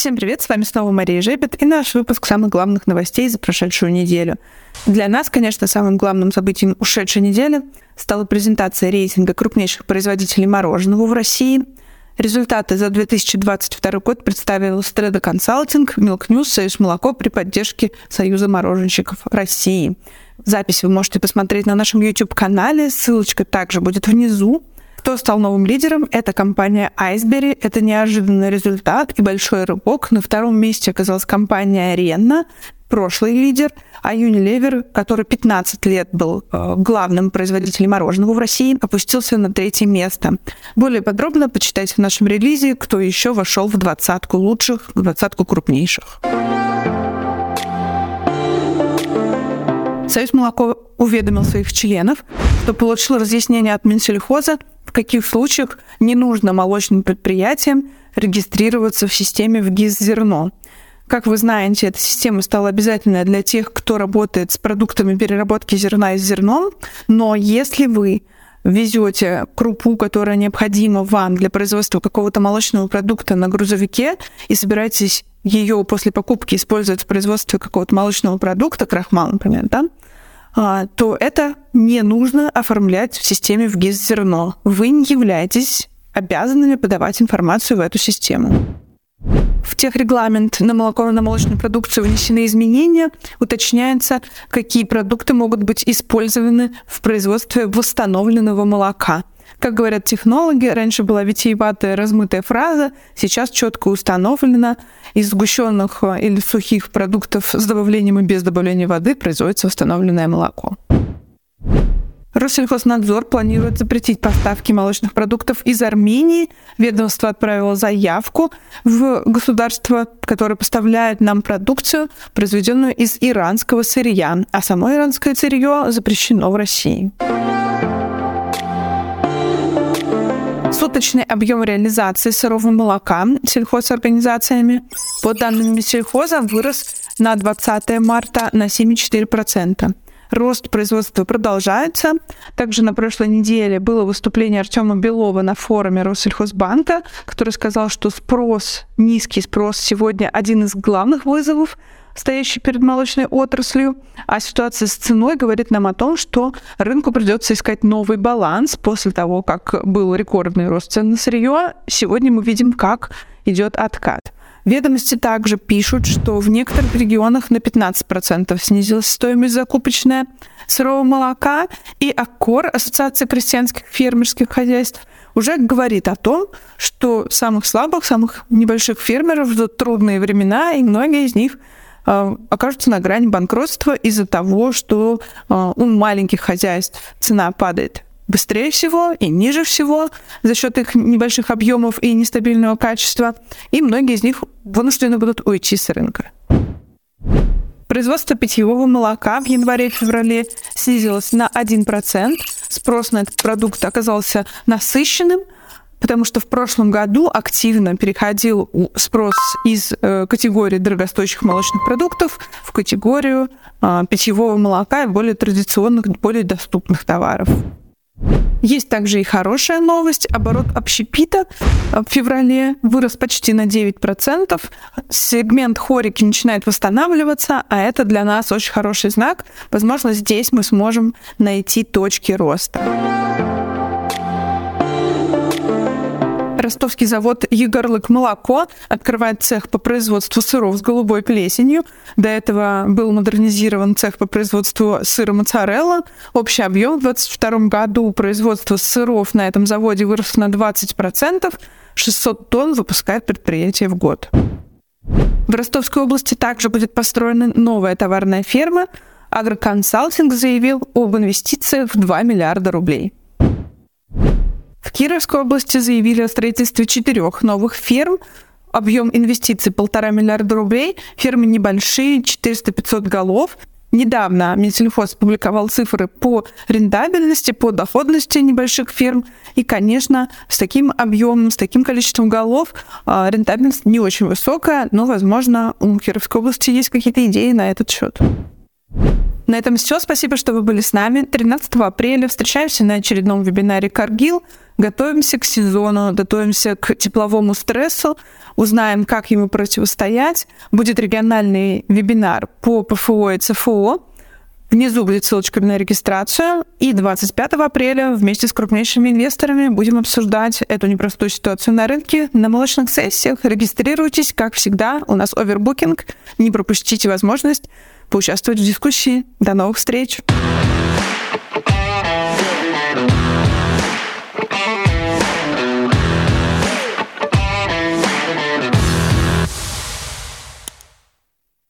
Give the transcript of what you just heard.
Всем привет, с вами снова Мария Жебет и наш выпуск самых главных новостей за прошедшую неделю. Для нас, конечно, самым главным событием ушедшей недели стала презентация рейтинга крупнейших производителей мороженого в России. Результаты за 2022 год представил Стреда Консалтинг, Milk News, Союз Молоко при поддержке Союза мороженщиков России. Запись вы можете посмотреть на нашем YouTube-канале, ссылочка также будет внизу. Кто стал новым лидером? Это компания Iceberry. Это неожиданный результат и большой рывок. На втором месте оказалась компания Arena, прошлый лидер, а Unilever, который 15 лет был э, главным производителем мороженого в России, опустился на третье место. Более подробно почитайте в нашем релизе, кто еще вошел в двадцатку лучших, в двадцатку крупнейших. Союз молоко уведомил своих членов, что получил разъяснение от Минсельхоза в каких случаях не нужно молочным предприятиям регистрироваться в системе в ГИС «Зерно». Как вы знаете, эта система стала обязательной для тех, кто работает с продуктами переработки зерна из зерном, но если вы везете крупу, которая необходима вам для производства какого-то молочного продукта на грузовике и собираетесь ее после покупки использовать в производстве какого-то молочного продукта, крахмал, например, да, а, то это не нужно оформлять в системе в ГИС зерно. Вы не являетесь обязанными подавать информацию в эту систему. В техрегламент на молоко и на молочную продукцию внесены изменения. Уточняется, какие продукты могут быть использованы в производстве восстановленного молока. Как говорят технологи, раньше была витиеватая размытая фраза, сейчас четко установлено, из сгущенных или сухих продуктов с добавлением и без добавления воды производится восстановленное молоко. Россельхознадзор планирует запретить поставки молочных продуктов из Армении. Ведомство отправило заявку в государство, которое поставляет нам продукцию, произведенную из иранского сырья, а само иранское сырье запрещено в России. Суточный объем реализации сырого молока сельхозорганизациями по данным Минсельхоза вырос на 20 марта на 7,4%. Рост производства продолжается. Также на прошлой неделе было выступление Артема Белова на форуме Россельхозбанка, который сказал, что спрос, низкий спрос сегодня один из главных вызовов стоящий перед молочной отраслью, а ситуация с ценой говорит нам о том, что рынку придется искать новый баланс после того, как был рекордный рост цен на сырье. Сегодня мы видим, как идет откат. Ведомости также пишут, что в некоторых регионах на 15% снизилась стоимость закупочная сырого молока, и АККОР, Ассоциация крестьянских фермерских хозяйств, уже говорит о том, что самых слабых, самых небольших фермеров ждут трудные времена, и многие из них Э, окажутся на грани банкротства из-за того, что э, у маленьких хозяйств цена падает быстрее всего и ниже всего за счет их небольших объемов и нестабильного качества, и многие из них вынуждены будут уйти с рынка. Производство питьевого молока в январе-феврале снизилось на 1%. Спрос на этот продукт оказался насыщенным – потому что в прошлом году активно переходил спрос из э, категории дорогостоящих молочных продуктов в категорию э, питьевого молока и более традиционных, более доступных товаров. Есть также и хорошая новость. Оборот общепита в феврале вырос почти на 9%. Сегмент хорики начинает восстанавливаться, а это для нас очень хороший знак. Возможно, здесь мы сможем найти точки роста. Ростовский завод «Егорлык молоко» открывает цех по производству сыров с голубой плесенью. До этого был модернизирован цех по производству сыра моцарелла. Общий объем в 2022 году производства сыров на этом заводе вырос на 20%. 600 тонн выпускает предприятие в год. В Ростовской области также будет построена новая товарная ферма. Агроконсалтинг заявил об инвестициях в 2 миллиарда рублей. В Кировской области заявили о строительстве четырех новых ферм. Объем инвестиций полтора миллиарда рублей. Фермы небольшие, 400-500 голов. Недавно Минсельхоз публиковал цифры по рентабельности, по доходности небольших ферм. И, конечно, с таким объемом, с таким количеством голов а, рентабельность не очень высокая, но, возможно, у Кировской области есть какие-то идеи на этот счет. На этом все. Спасибо, что вы были с нами. 13 апреля встречаемся на очередном вебинаре «Каргил». Готовимся к сезону, готовимся к тепловому стрессу, узнаем, как ему противостоять. Будет региональный вебинар по ПФО и ЦФО. Внизу будет ссылочка на регистрацию. И 25 апреля вместе с крупнейшими инвесторами будем обсуждать эту непростую ситуацию на рынке на молочных сессиях. Регистрируйтесь, как всегда. У нас овербукинг. Не пропустите возможность поучаствовать в дискуссии. До новых встреч!